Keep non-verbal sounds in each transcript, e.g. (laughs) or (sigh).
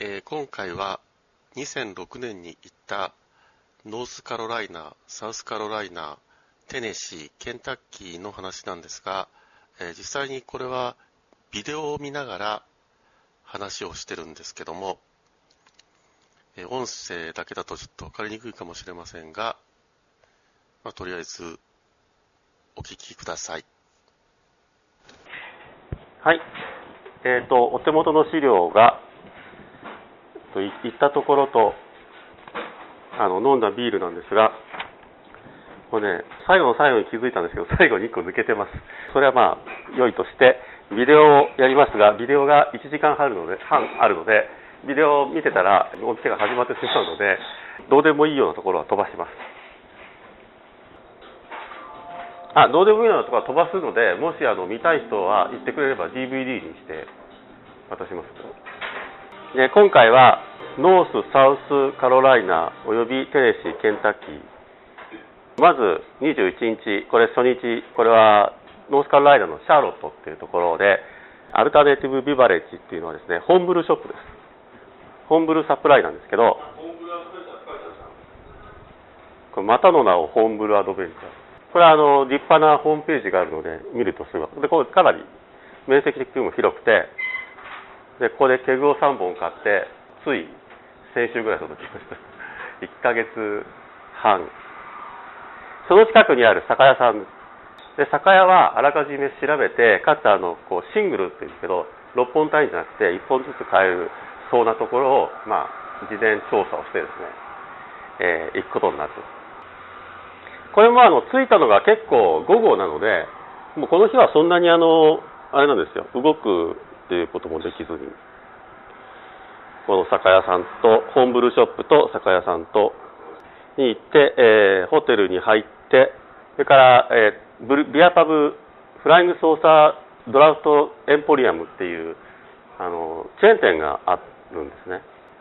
えー今回は2006年に行ったノースカロライナ、サウスカロライナ、テネシー、ケンタッキーの話なんですが、えー実際にこれはビデオを見ながら話をしてるんですけども、えー音声だけだとちょっと分かりにくいかもしれませんが、まあ、とりあえずお聞きください。はい。えっ、と、お手元の資料が、といったところと、あの、飲んだビールなんですが、これね、最後の最後に気づいたんですけど、(laughs) 最後に1個抜けてます。それはまあ、良いとして、ビデオをやりますが、ビデオが1時間半あるので、半あるので、ビデオを見てたら、お店が始まってしまうので、どうでもいいようなところは飛ばします。あ、どうでもいいようなところは飛ばすので、もしあの見たい人は言ってくれれば DVD にして渡します。で今回はノース、サウスカロライナおよびテネシー、ケンタッキー。まず21日、これ初日、これはノースカロライナのシャーロットっていうところで、アルタネイティブビバレッジっていうのはですね、ホームブルショップです。ホームブルサプライなんですけど、これまたの名をホームブルアドベンチャー。これはあの立派なホームページがあるので見るとすぐ分かるでこれかなり面積的にも広くてでここでケグを3本買ってつい先週ぐらい届きました。(laughs) 1ヶ月半。その近くにある酒屋さんで酒屋はあらかじめ調べてかつあのこうシングルって言うんですけど6本単位じゃなくて1本ずつ買えるそうなところを、まあ、事前調査をしてですね、えー行くことになるこれもあの着いたのが結構午後なので、もうこの日はそんなにあの、あれなんですよ、動くっていうこともできずに、この酒屋さんと、ホームブルーショップと酒屋さんとに行って、えーホテルに入って、それから、えーブビアパブ、フライングソーサードラフトエンポリアムっていう、あの、チェーン店があるんですね。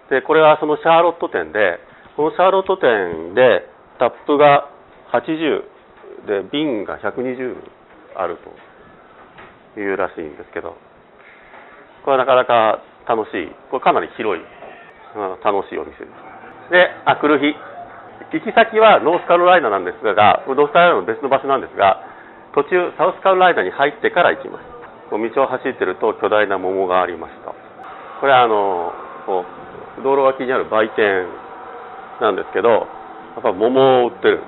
で、これはそのシャーロット店で、このシャーロット店でタップが80で瓶が120あるというらしいんですけどこれはなかなか楽しい。これかなり広い。うん楽しいお店です。であ来る日。行き先はノースカロライナなんですがノースカロライナの別の場所なんですが途中サウスカロライナに入ってから行きます。こう道を走ってると巨大な桃がありました。これはあのこう道路脇にある売店なんですけどやっぱ桃を売ってるんで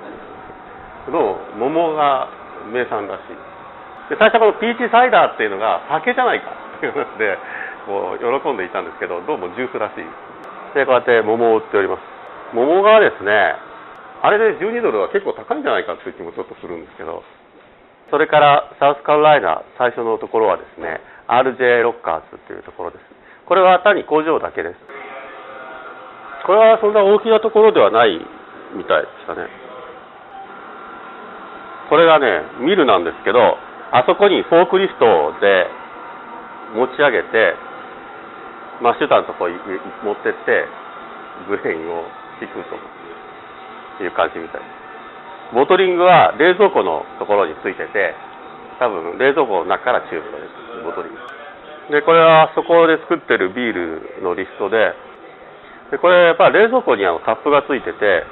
す。けど桃が名産らしい。で最初このピーチサイダーっていうのが酒じゃないか。いう話でこう喜んでいたんですけどどうもジュースらしい。でこうやって桃を売っております。桃がですねあれで12ドルは結構高いんじゃないかっていう気もちょっとするんですけどそれからサウスカロライナ最初のところはですね RJ ロッカーズっていうところです。これは単に工場だけです。これはそんな大きなところではないみたいでしたね。これがねミルなんですけどあそこにフォークリフトで持ち上げてマッシュタンのとこに持ってってグレインを引くという感じみたいです。ボトリングは冷蔵庫のところについてて多分冷蔵庫の中からチューブが出てる。ボトリング。でこれはそこで作ってるビールのリストででこれやっぱ冷蔵庫にあのカップがついてて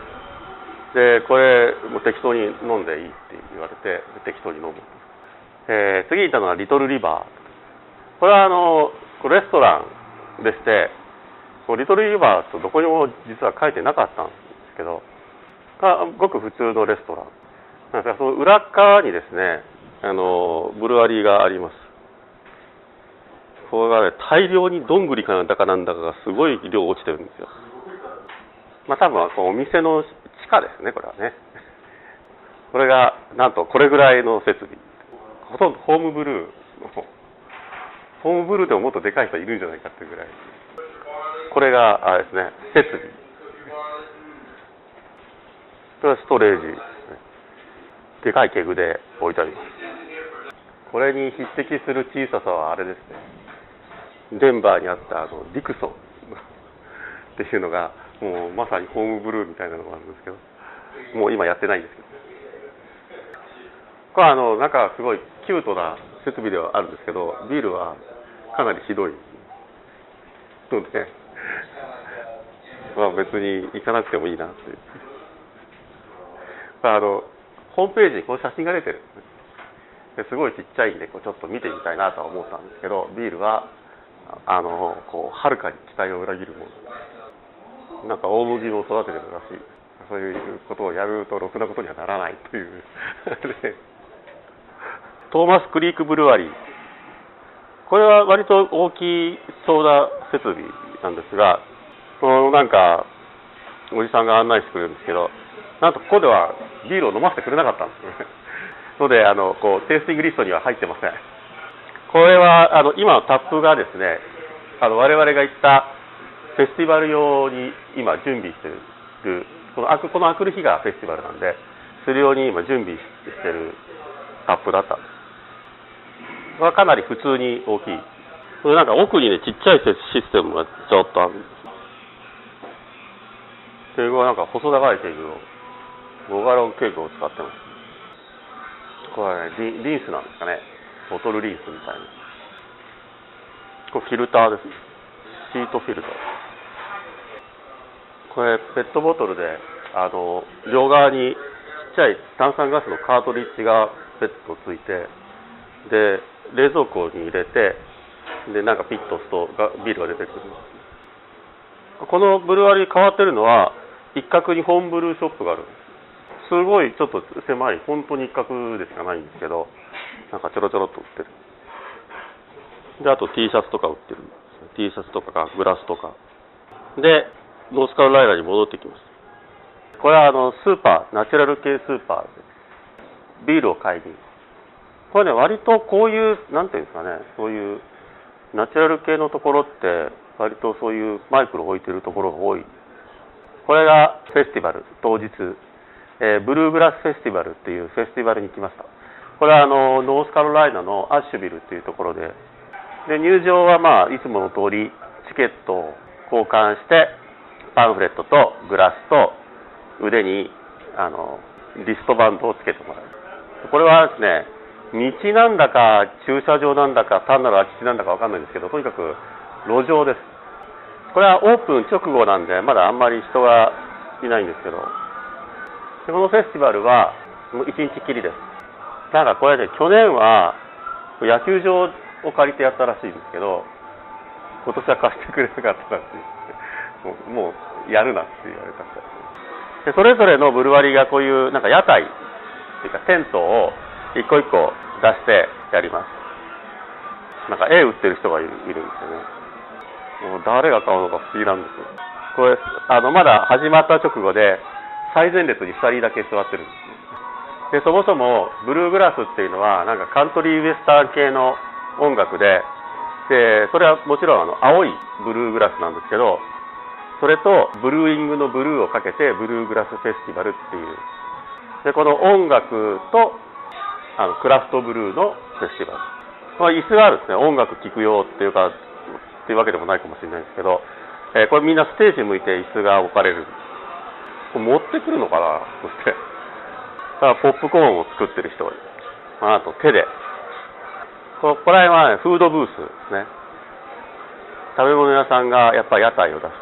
でこれもう適当に飲んでいいって言われて適当に飲む、えー次に行ったのはリトルリバー。これはあのレストランでしてリトルリバーとどこにも実は書いてなかったんですけどごく普通のレストラン。なんですがその裏側にですねあのブルワリーがあります。これがね大量にどんぐりかなんだかなんだかがすごい量落ちてるんですよ。まあ多分こうお店の地下ですねこれはね。これがなんとこれぐらいの設備。ほとんどホームブルーのホームブルーでももっとでかい人いるんじゃないかっていうぐらい。これがあれですね設備。これはストレージですね。でかいケグで置いてあります。これに匹敵する小ささはあれですね。デンバーにあったあのディクソンっていうのがもうまさにホームブルーみたいなのがあるんですけど。もう今やってないんですけど。これはあのなんかすごいキュートな設備ではあるんですけどビールはかなりひどいのでまあ別に行かなくてもいいなっていう。あの、ホームページにこの写真が出てるす。ごいちっちゃいんでこうちょっと見てみたいなとは思ったんですけどビールはあのこうはるかに期待を裏切るものなんか大麦を育ててるらしいそういうことをやるとろくなことにはならないという (laughs) トーマスクリークブルワリー。これは割と大きいソーダ設備なんですがそのなんかおじさんが案内してくれるんですけどなんとここではビールを飲ませてくれなかったんですね。のであのこうテイスティングリストには入ってません。これはあの今のタップがですねあの我々が行ったフェスティバル用に今準備してるこのこのあくる日がフェスティバルなんでするように今準備してるタップだったんです。はかなり普通に大きい。これなんか奥にねちっちゃいシステムがちょっとある。んですそれはなんか細長いケーブルを5ガロンケーブルを使ってます。これはねリリンスなんですかね。ボトルリンスみたいな。これフィルターです。シートフィルター。これペットボトルであの両側にちっちゃい炭酸ガスのカートリッジがペットついてで冷蔵庫に入れてでなんかピッと押すとがビールが出てくる。このブルワリー変わってるのは一角にホームブルーショップがある。んですすごいちょっと狭い。本当に一角でしかないんですけどなんかちょろちょろっと売ってる。であと T シャツとか売ってる。T シャツとかグラスとか。でノースカロライナに戻ってきます。これはあのスーパーナチュラル系スーパーでビールを買いにこれね割とこういうなんていうんですかねそういうナチュラル系のところって割とそういうマイクロ置いてるところが多い。これがフェスティバル当日。えー、ブルーグラスフェスティバルっていうフェスティバルに来ました。これはあのノースカロライナのアッシュビルっていうところで。で入場はまあいつもの通りチケットを交換してパンフレットとグラスと腕にあのリストバンドをつけてもらう。これはですね道なんだか駐車場なんだか単なる空き地なんだか分かんないんですけどとにかく路上です。これはオープン直後なんでまだあんまり人がいないんですけど。でこのフェスティバルはもう1日きりです。なんかこれで、ね、去年は野球場を借りてやったらしいんですけど今年は貸してくれなかったらしいもうもうやるなって言われたでそれぞれのブルワリーがこういうなんか屋台っていうかテントを一個一個出してやります。なんか絵売ってる人がいるんですよね。もう誰が買うのか不思議なんですこれあのまだ始まった直後で最前列に2人だけ座ってるんですでそもそもブルーグラスっていうのはなんかカントリーウエスタン系の音楽ででそれはもちろんあの青いブルーグラスなんですけどそれとブルーイングのブルーをかけてブルーグラスフェスティバルっていう。でこの音楽とあのクラフトブルーのフェスティバル、まあ、椅子があるんですね。音楽聴くよっていうかっていうわけでもないかもしれないんですけど、えー、これみんなステージ向いて椅子が置かれる。これ持ってくるのかな？そして。だからポップコーンを作ってる人がい。るあと手で。ここら辺は、ね、フードブースですね。食べ物屋さんがやっぱり屋台を出して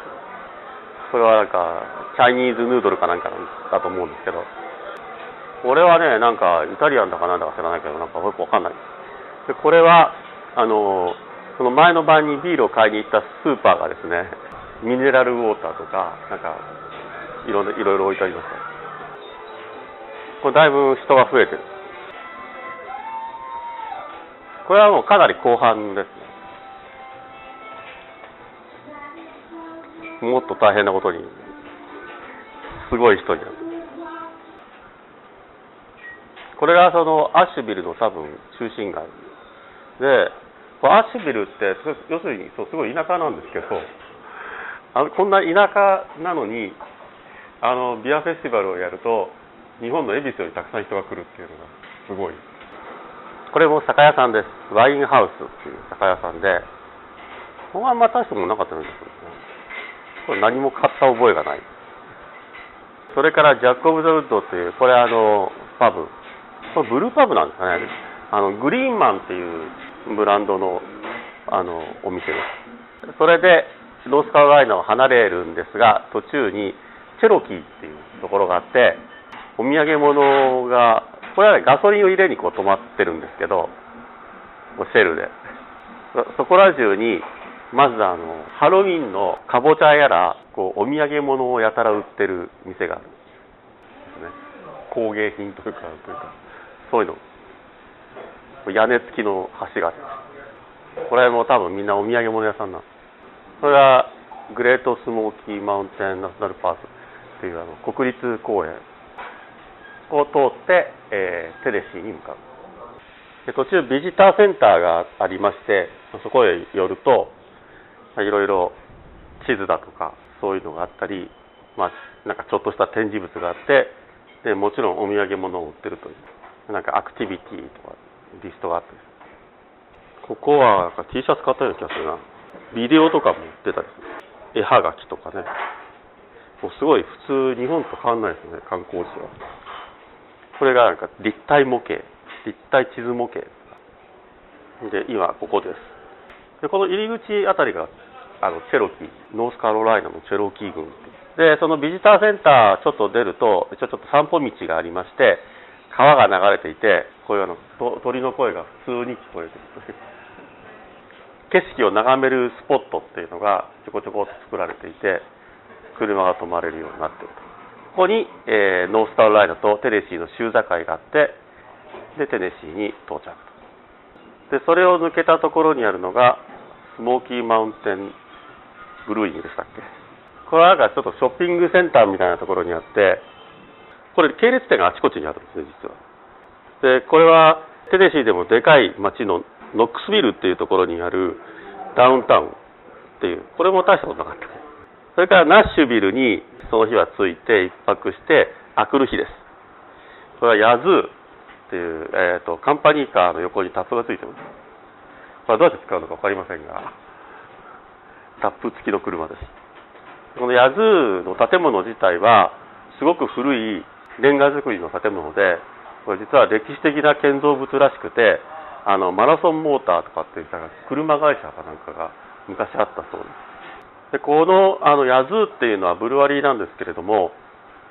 これはなんかチャイニーズヌードルかなんかだと思うんですけど。これはねなんかイタリアンだかなんだか知らないけどなんかよくわかんない。でこれはあのその前の晩にビールを買いに行ったスーパーがですねミネラルウォーターとかなんかいろいろ置いてあります。これだいぶ人が増えてる。これはもうかなり後半ですね。もっと大変なことにすごい人になる。これがそのアッシュビルの多分中心街でアッシュビルって要するにそうすごい田舎なんですけどあのこんな田舎なのにあのビアフェスティバルをやると日本の恵比寿よりたくさん人が来るっていうのがすごい。これも酒屋さんです。ワインハウスっていう酒屋さんでこのまま大したもなかったんですけどこれ何も買った覚えがない。それからジャック・オブ・ザ・ウッドっていうこれあのパブ。これブルーパブなんですかねあのグリーンマンっていうブランドのあのお店ですそれで、ノースカロライナを離れるんですが、途中にチェロキーっていうところがあって、お土産物が、これはね、ガソリンを入れにこう止まってるんですけど、シェルで。そこら中に、まずあの、ハロウィンのかぼちゃやら、こう、お土産物をやたら売ってる店があるね。工芸品というか、というか、そういうの。屋根付きの橋があります。これも多分みんなお土産物屋さんなんです。それは、グレートスモーキーマウンテンナショナルパークっていうあの国立公園を通って、えー、テレシーに向かう。で途中ビジターセンターがありましてそこへ寄るといろいろ地図だとかそういうのがあったり、まあ、なんかちょっとした展示物があってでもちろんお土産物を売ってるというなんかアクティビティとかリストがあって。ここはなんか T シャツ買ったような気がするな。ビデオとかも売ってたりする。絵はがきとかね。もうすごい普通日本と変わんないですね観光地は。これがなんか立体模型立体地図模型。で今ここです。でこの入り口あたりがあのチェロキーノースカロライナのチェロキー郡でそのビジターセンターちょっと出ると一応ちょっと散歩道がありまして川が流れていてこういうあの鳥の声が普通に聞こえてる (laughs) 景色を眺めるスポットっていうのがちょこちょこっと作られていて車が止まれるようになっていると。ここに、えー、ノースカロライナとテネシーの州境があってでテネシーに到着でそれを抜けたところにあるのがスモーキーマウンテンブルーイングでしたっけ？これはなんかちょっとショッピングセンターみたいなところにあってこれ系列店があちこちにあるんですね実はでこれはテネシーでもでかい町のノックスビルっていうところにあるダウンタウンっていうこれも大したことなかったそれからナッシュビルにその日は着いて一泊してあくる日ですこれはヤズーっていう、えーと、カンパニーカーの横にタップがついてます。これはどうやって使うのか分かりませんが、タップ付きの車です。このヤズーの建物自体は、すごく古いレンガ造りの建物で、これ実は歴史的な建造物らしくて、あのマラソンモーターとかっていった車会社かなんかが昔あったそうです。でこのあのヤズーっていうのはブルワリーなんですけれども、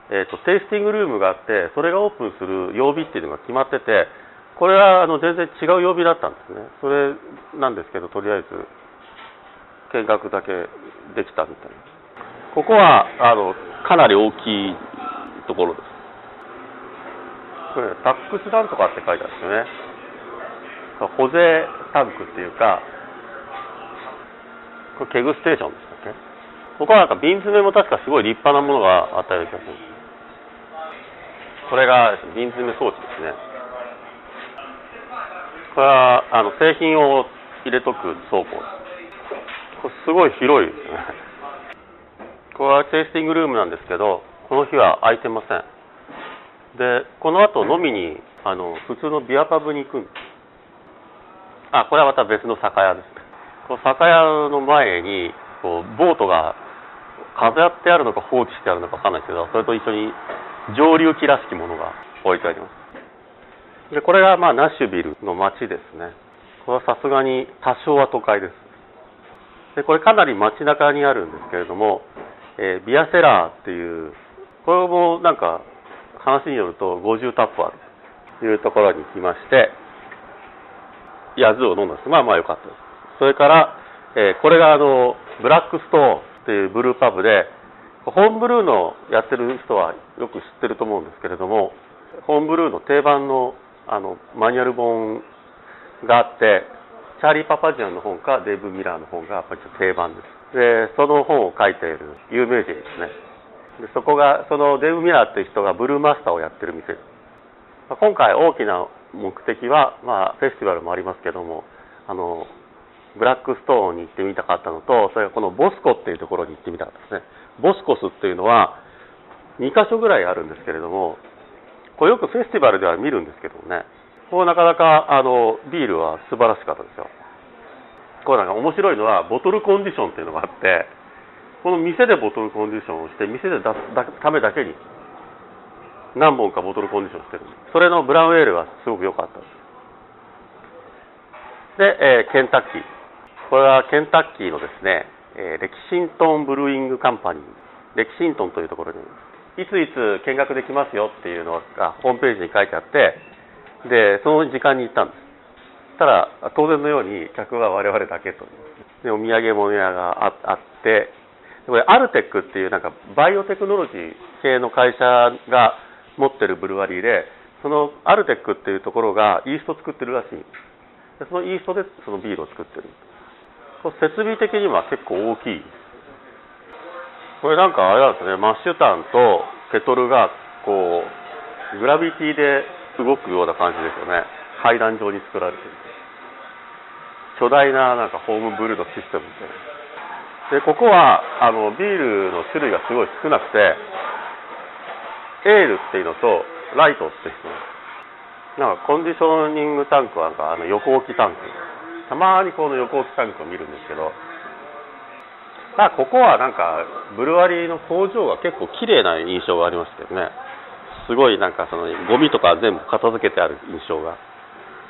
えーと、テイスティングルームがあってそれがオープンする曜日っていうのが決まっててこれはあの全然違う曜日だったんですね。それなんですけどとりあえず見学だけできたみたいな。ここはあのかなり大きいところです。これ tax なんとかって書いてあるんですよね。保税タンクっていうかこれ keg station でしたっけここはなんか瓶詰めも確かすごい立派なものがあったような気がするこれが瓶詰め装置ですね。これはあの製品を入れとく倉庫。これすごい広いですね。これはテイスティングルームなんですけどこの日は空いてません。でこの後飲みにあの普通のビアパブに行くんです。あこれはまた別の酒屋ですこの酒屋の前にこうボートが飾ってあるのか放置してあるのか分かんないですけどそれと一緒に上流機らしきものが置いてあります。でこれがまあナッシュビルの街ですね。これはさすがに多少は都会です。でこれかなり街中にあるんですけれども、えー、ビアセラーっていうこれもなんか話によると50タップあるというところに来ましてヤズを飲んだんですまあまあ良かったです。それから、えー、これがあのブラックストーンっていうブルーパブでホームブルーのやってる人はよく知ってると思うんですけれどもホームブルーの定番のあのマニュアル本があってチャーリー・パパジアンの本かデーブ・ミラーの本がやっぱり定番です。でその本を書いている有名人ですね。でそこがそのデーブ・ミラーっていう人がブルーマスターをやってる店。まあ今回大きな目的は、まあ、フェスティバルもありますけどもあのブラックストーンに行ってみたかったのとそれからこのボスコっていうところに行ってみたかったですね。ボスコスっていうのは2箇所ぐらいあるんですけれどもこれよくフェスティバルでは見るんですけどもね。こうなかなかあのビールは素晴らしかったですよ。これなんか面白いのはボトルコンディションっていうのがあってこの店でボトルコンディションをして店で出すためだけに何本かボトルコンディションしてる。それのブラウンエールはすごく良かったです。で、えー、ケンタッキー。これはケンタッキーのですねえー、レキシントンブルーイングカンパニー、レキシントンというところに、いついつ見学できますよっていうのがホームページに書いてあって、で、その時間に行ったんです。たら、当然のように客は我々だけと。で、お土産物屋があって、これ、アルテックっていうなんかバイオテクノロジー系の会社が持ってるブルワリーで、そのアルテックっていうところがイースト作ってるらしい。でそのイーストでそのビールを作ってる。設備的には結構大きい。これなんかあれなんですね、マッシュタンとケトルがこう、グラビティで動くような感じですよね。階段状に作られてる。巨大ななんかホームブルードシステムみたいな。で、ここは、あの、ビールの種類がすごい少なくて、エールっていうのと、ライトっていうの。なんかコンディショニングタンクはなんかあの横置きタンク。たまにこの横置きタンクを見るんですけど、まあ、ここはなんか、ブルワリーの工場が結構綺麗な印象がありますけどね。すごいなんかそのゴミとか全部片付けてある印象が。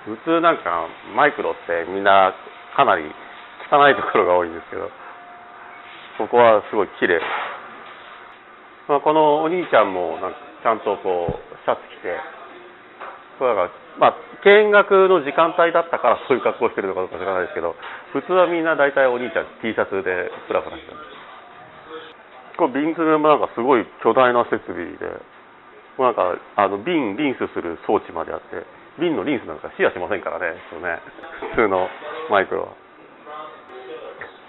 普通なんかマイクロってみんなかなり汚いところが多いんですけど、ここはすごい綺麗。まあ、このお兄ちゃんもなんかちゃんとこうシャツ着て、これがまあ、見学の時間帯だったからそういう格好してるのかどうか知らないですけど、普通はみんな大体お兄ちゃん T シャツでプラプラしてる。これ瓶詰めもなんかすごい巨大な設備で、なんかあの瓶リンスする装置まであって、瓶のリンスなんかシェアしませんからね、そうね普通のマイクロは。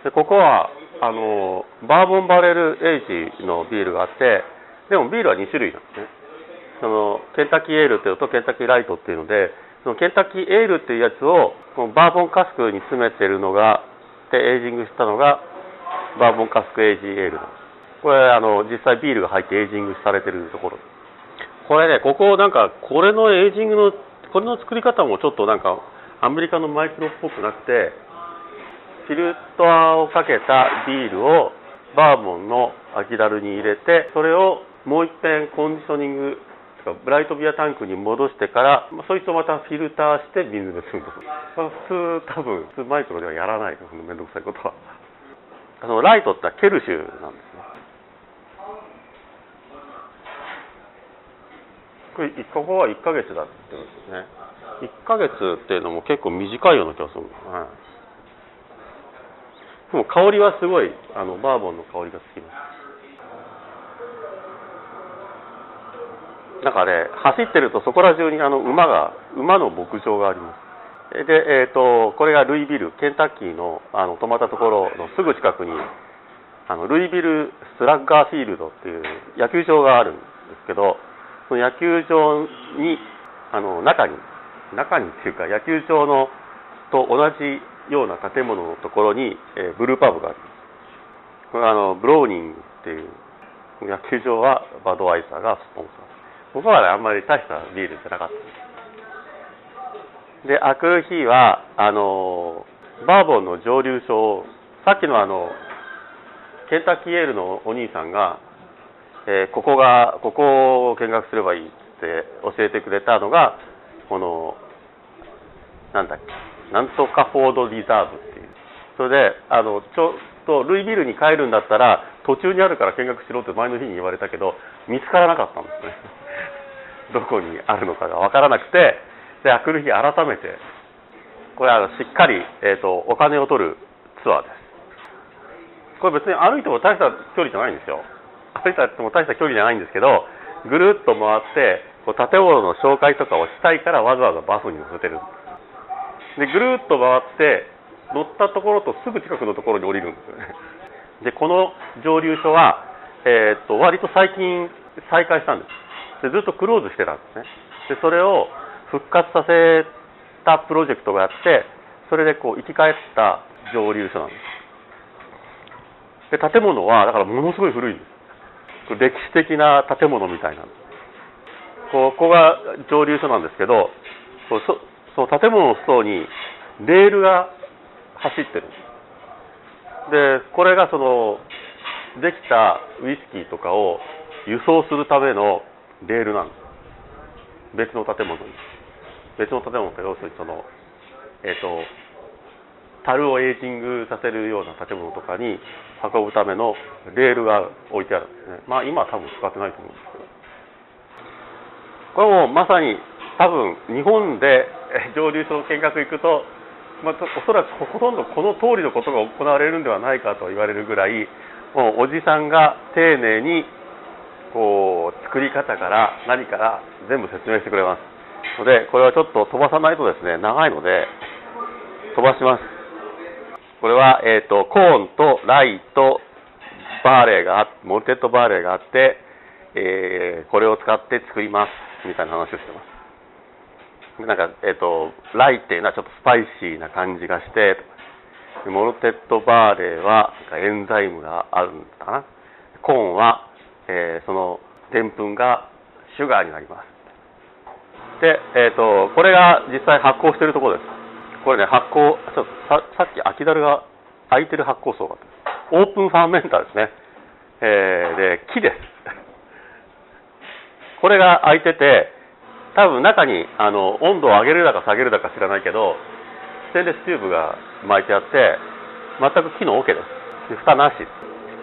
でここはあのバーボンバレルエイジのビールがあって、でもビールは2種類なんですね。そのケンタッキーエールっていうのとケンタッキーライトっていうので、そのケンタッキーエールっていうやつをこのバーボンカスクに詰めてるのが、でエイジングしたのがバーボンカスクエイジエールなんです。これあの実際ビールが入ってエイジングされてるところ。これね、ここなんかこれのエイジングのこれの作り方もちょっとなんかアメリカのマイクロっぽくなくてフィルターをかけたビールをバーボンの空きだるに入れてそれをもう一遍コンディショニングブライトビアタンクに戻してからそいつをまたフィルターして水でするんです、まあ、普通多分普通マイクロではやらないこのめんどくさいことは。あのライトってケルシュなんですね。これここは1ヶ月だって言うんですね。1ヶ月っていうのも結構短いような気がする、はい、でも香りはすごいあのバーボンの香りがつきます。なんかね走ってるとそこら中にあの馬が馬の牧場があります。で、えーと、これがルイビルケンタッキーのあの泊まったところのすぐ近くにあのルイビルスラッガーフィールドっていう野球場があるんですけどその野球場にあの中に中にっていうか野球場のと同じような建物のところに、えー、ブルーパブがあります。これはあのブローニングっていう野球場はバドワイザーがスポンサー。僕は、ね、あんまり大したビールじゃなかったで開く日はあのバーボンの蒸留所をさっきのあのケンタッキーエールのお兄さんがえー、ここがここを見学すればいいって教えてくれたのがこのなんだっけなんとかフォードリザーブっていう。それであのちょっとルイビルに帰るんだったら途中にあるから見学しろって前の日に言われたけど見つからなかったんですね。(laughs) どこにあるのかが分からなくてで来る日改めてこれあのしっかり、えーと、お金を取るツアーです。これ別に歩いても大した距離じゃないんですよ。歩いても大した距離じゃないんですけどぐるっと回ってこう建物の紹介とかをしたいからわざわざバスに乗せてる。んですでぐるっと回って乗ったところとすぐ近くのところに降りるんですよね。でこの蒸留所は、えー、っと割と最近再開したんです。でずっとクローズしてたんですね。でそれを復活させたプロジェクトがあってそれでこう生き返った蒸留所なんです。で建物はだからものすごい古いんです。歴史的な建物みたいな。ここが蒸留所なんですけどそその建物の外にレールが走ってるでこれがそのできたウイスキーとかを輸送するためのレールなんです別の建物に別の建物って要するにそのえっ、ー、と樽をエイジングさせるような建物とかに運ぶためのレールが置いてあるんですね。まあ今は多分使ってないと思うんですけど。これもまさに多分日本で蒸留所の見学行くと、まあ、おそらくほとんどこの通りのことが行われるんではないかと言われるぐらいもうおじさんが丁寧にこう作り方から何から全部説明してくれます。のでこれはちょっと飛ばさないとですね長いので飛ばします。これは、えーと、コーンと rye と barley が malted barley があって、えー、これを使って作りますみたいな話をしてます。なんか、えっ、ー、と、 rye っていうのはちょっとスパイシーな感じがして、 malted barley は enzyme があるんだかな。コーンはえー、そのでんぷんがシュガーになります。で、えっ、ー、と、これが実際発酵しているところです。これね、発酵、ちょっとささっき空きだるが空いてる発酵層がオープンファーメンターですね。えー、で、木です。これが空いてて、多分中にあの温度を上げるだか下げるだか知らないけど、ステンレスチューブが巻いてあって、全く木の桶です。で蓋なし。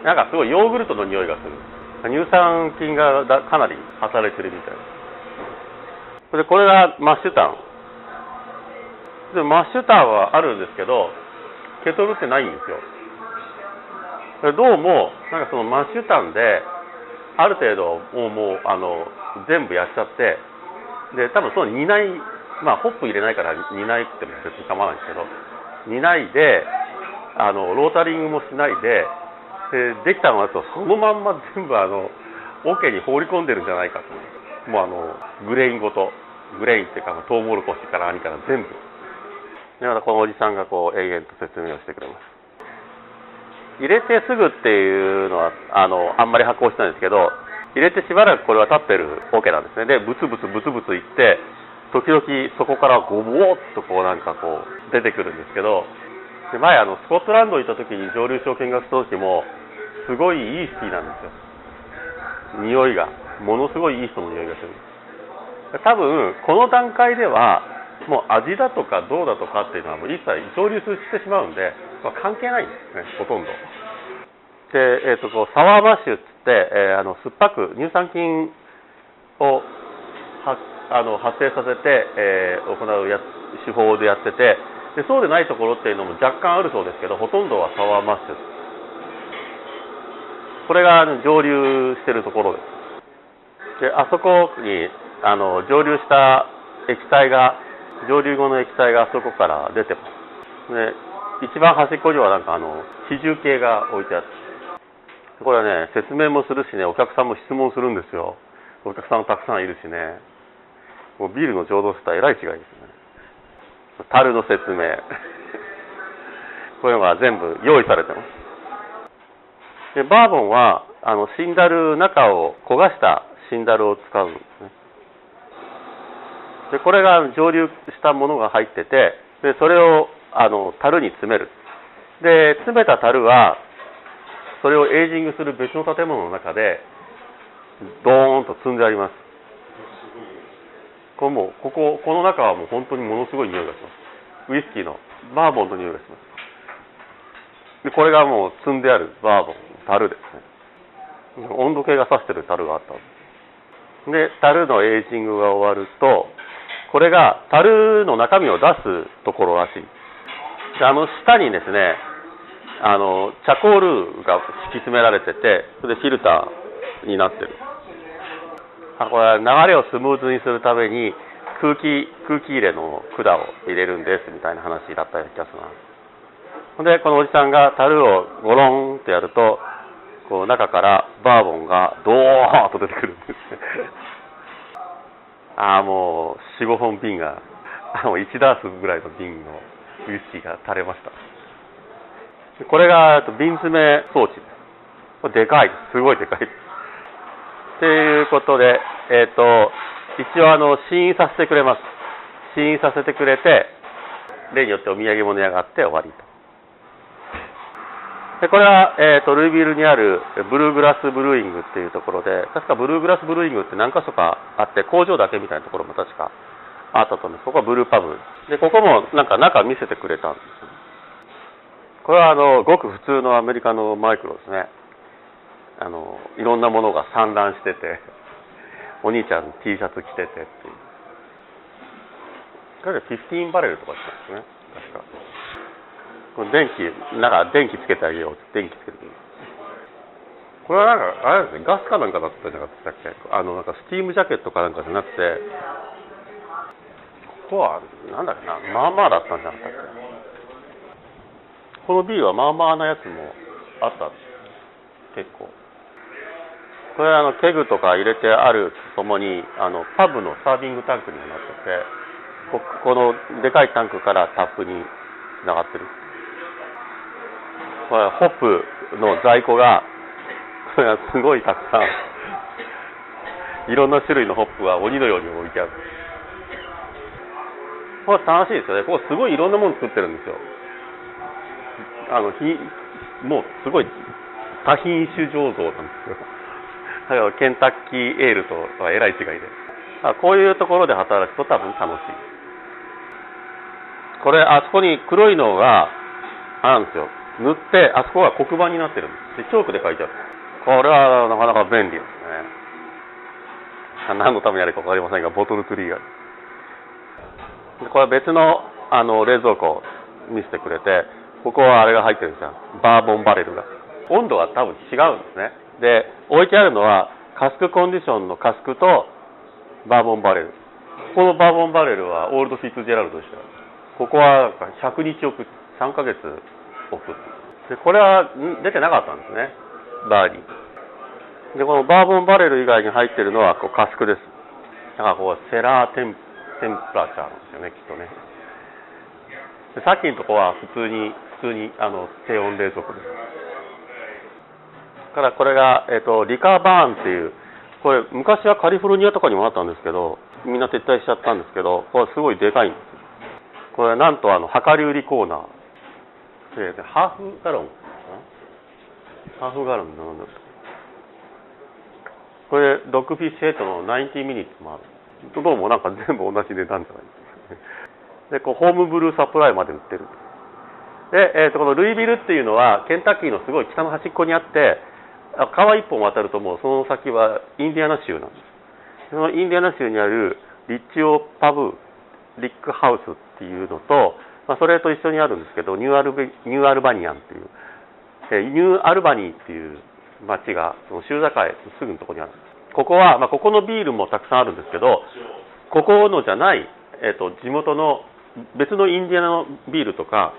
なんかすごいヨーグルトの匂いがする。乳酸菌がかなり働いてるみたいなでこれがマッシュタンでマッシュタンはあるんですけどケトルってないんですよどうもなんかそのマッシュタンである程度もうもうあの全部やっちゃってで多分その煮ないまあホップ入れないから煮ないっても別に構わないんですけど煮ないであのロータリングもしないででできたのだとそのまんま全部あの桶に放り込んでるんじゃないかともうあのグレインごとグレインっていうかトウモロコシから何から全部。だからこのおじさんがこう永遠と説明をしてくれます。入れてすぐっていうのはあのあんまり発酵してないんですけど入れてしばらくこれは立ってる桶なんですね。でブツブツブツブツいって時々そこからゴボーっとこうなんかこう出てくるんですけどで前あのスコットランド行った時に蒸留所見学した時もすごいいいスキーなんですよ。匂いが。ものすごいいい人の匂いがする。多分この段階ではもう味だとかどうだとかっていうのはもう一切蒸留してしまうんで、まあ、関係ないんですねほとんど。で、えーと、こうサワーマッシュって、えー、あの酸っぱく乳酸菌をあの発生させて、えー、行うや手法でやっててでそうでないところっていうのも若干あるそうですけどほとんどはサワーマッシュ。これが蒸留してるところです。であそこにあの蒸留した液体が蒸留後の液体があそこから出てます。で一番端っこにはなんかあの比重計が置いてあって。これはね説明もするしねお客さんも質問するんですよ。お客さんもたくさんいるしね。もうビールの浄土とはえらい違いですね。樽の説明。こういうのが全部用意されてます。でバーボンはあのシンダル中を焦がしたシンダルを使うんですね。でこれが蒸留したものが入っててでそれをあの樽に詰める。で詰めた樽はそれをエイジングする別の建物の中でドーンと積んであります。これもこここの中はもう本当にものすごい匂いがします。ウイスキーのバーボンの匂いがします。でこれがもう積んであるバーボン樽ですね。温度計が指してる樽があったで樽のエイジングが終わるとこれが樽の中身を出すところらしい。であの下にですねあのチャコールが敷き詰められててそれでフィルターになってる。あこれは流れをスムーズにするために空気空気入れの管を入れるんですみたいな話だったような気がするなほんでこのおじさんが樽をゴロンってやるとこう中からバーボンがドーンと出てくるんです。ああもう45本瓶があもう1ダースぐらいの瓶のウイスキーが垂れました。これが瓶詰め装置ですでかいですすごいでかいですということで、えっ、ー、と、一応あの、試飲させてくれます。試飲させてくれて、例によってお土産物屋があって終わりと。でこれは、えーと、ルイビルにあるブルーグラスブルーイングっていうところで、確かブルーグラスブルーイングって何箇所かあって、工場だけみたいなところも確かあったと思うんです。ここはブルーパブ。で、ここもなんか中見せてくれたんですよ。これはあのごく普通のアメリカのマイクロですね。あのいろんなものが散乱してて (laughs) お兄ちゃん T シャツ着ててっていう。これで15バレルとかって言うんですね。確か。これ電気なんか電気つけてあげよう。って電気つけてこれはなんかあれですね。ガスかなんかだったんじゃなかったっけ？あのなんかスティームジャケットかなんかじゃなくてここはなんだっけな？まあまあだったんじゃなかったっけ？この B はまあまあなやつもあった。結構。これはあのケグとか入れてあるとともにあのパブのサービングタンクにもなっててここのでかいタンクからタップにつながってる。これホップの在庫がこれはすごいたくさん。いろんな種類のホップが鬼のように置いてある。これ楽しいですよね。ここすごいいろんなもの作ってるんですよ。あのひもうすごい多品種醸造なんですよ。(laughs) だからケンタッキーエールとはえらい違いで。こういうところで働くと多分楽しい。これあそこに黒いのがあるんですよ。塗ってあそこが黒板になってるんです。でチョークで書いてある。これはなかなか便利ですね。(laughs) 何のためにやるか分かりませんがボトルツリーが。これは別のあの冷蔵庫を見せてくれてここはあれが入ってるんですよ。バーボンバレルが。温度が多分違うんですね。で置いてあるのはカスクコンディションのカスクとバーボンバレル。このバーボンバレルはオールドフィッツジェラルドでした。ここは100日置く3ヶ月置く。でこれは出てなかったんですね。バーに。でこのバーボンバレル以外に入ってるのはこうカスクです。だからこうセラーテンテンプラチャーなんですよねきっとね。さっきのとこは普通に普通にあの低温冷蔵庫です。からこれが、えーと、リカバーンっていうこれ昔はカリフォルニアとかにもあったんですけどみんな撤退しちゃったんですけどこれすごいでかいんですこれなんとあの量り売りコーナー。ハーフガロン。ハーフガロンなんだこれドッグフィッシュヘッドの90ミニッツもある。どうもなんか全部同じ値段じゃないですかでこうホームブルーサプライまで売ってるで、でえー、とこのルイビルっていうのはケンタッキーのすごい北の端っこにあって川一本渡るともうその先はインディアナ州なんです。そのインディアナ州にあるリッチオパブリックハウスっていうのと、まあ、それと一緒にあるんですけどニューアルベニューアルバニアンっていう、えニューアルバニーっていう町がその州境すぐのところにあるここは、まあ、ここのビールもたくさんあるんですけどここのじゃない、えーと、地元の別のインディアナのビールとか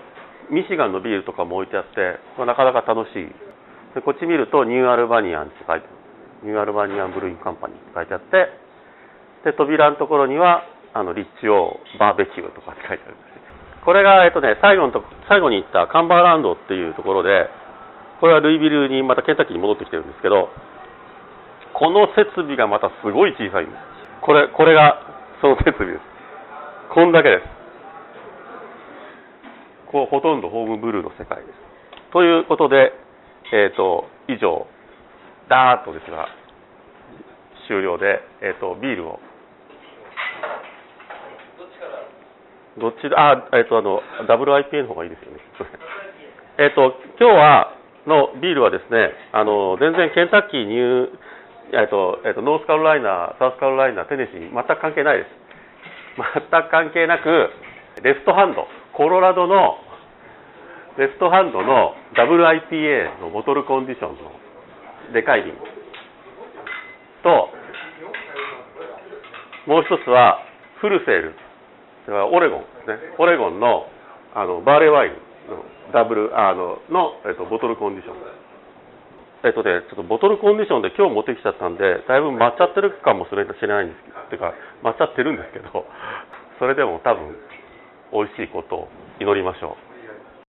ミシガンのビールとかも置いてあって、まあ、なかなか楽しい。でこっち見るとニューアルバニアンって書いてニューアルバニアンブルーインカンパニーって書いてあってで扉のところにはあのリッチオーバーベキューとかって書いてあるこれが、えっとね、最後のと最後に行ったカンバーランドっていうところでこれはルイビルにまたケンタッキーに戻ってきてるんですけどこの設備がまたすごい小さいんです。これこれがその設備です。こんだけです。こうほとんどホームブルーの世界です。ということでえーと、以上ダーッとですが終了で、えーと、ビールを。どっちあ、えっ、ー、とあの WIPA の方がいいですよね。(laughs) えっと今日はのビールはですねあの全然ケンタッキーニューえっとえっとノースカロライナサウスカロライナテネシー全く関係ないです。全く関係なくレフトハンドコロラドのレフトハンドの WIPA のボトルコンディションのでかい瓶。ともう一つはフルセール。オレゴンですね。オレゴンのあのバーレーワインのダブルあのの、えっと、ボトルコンディション。えっとね、ちょっとボトルコンディションで今日持ってきちゃったんでだいぶ抹っちゃってるかもしれないんですけどってか抹っちゃってるんですけどそれでも多分美味しいことを祈りましょう。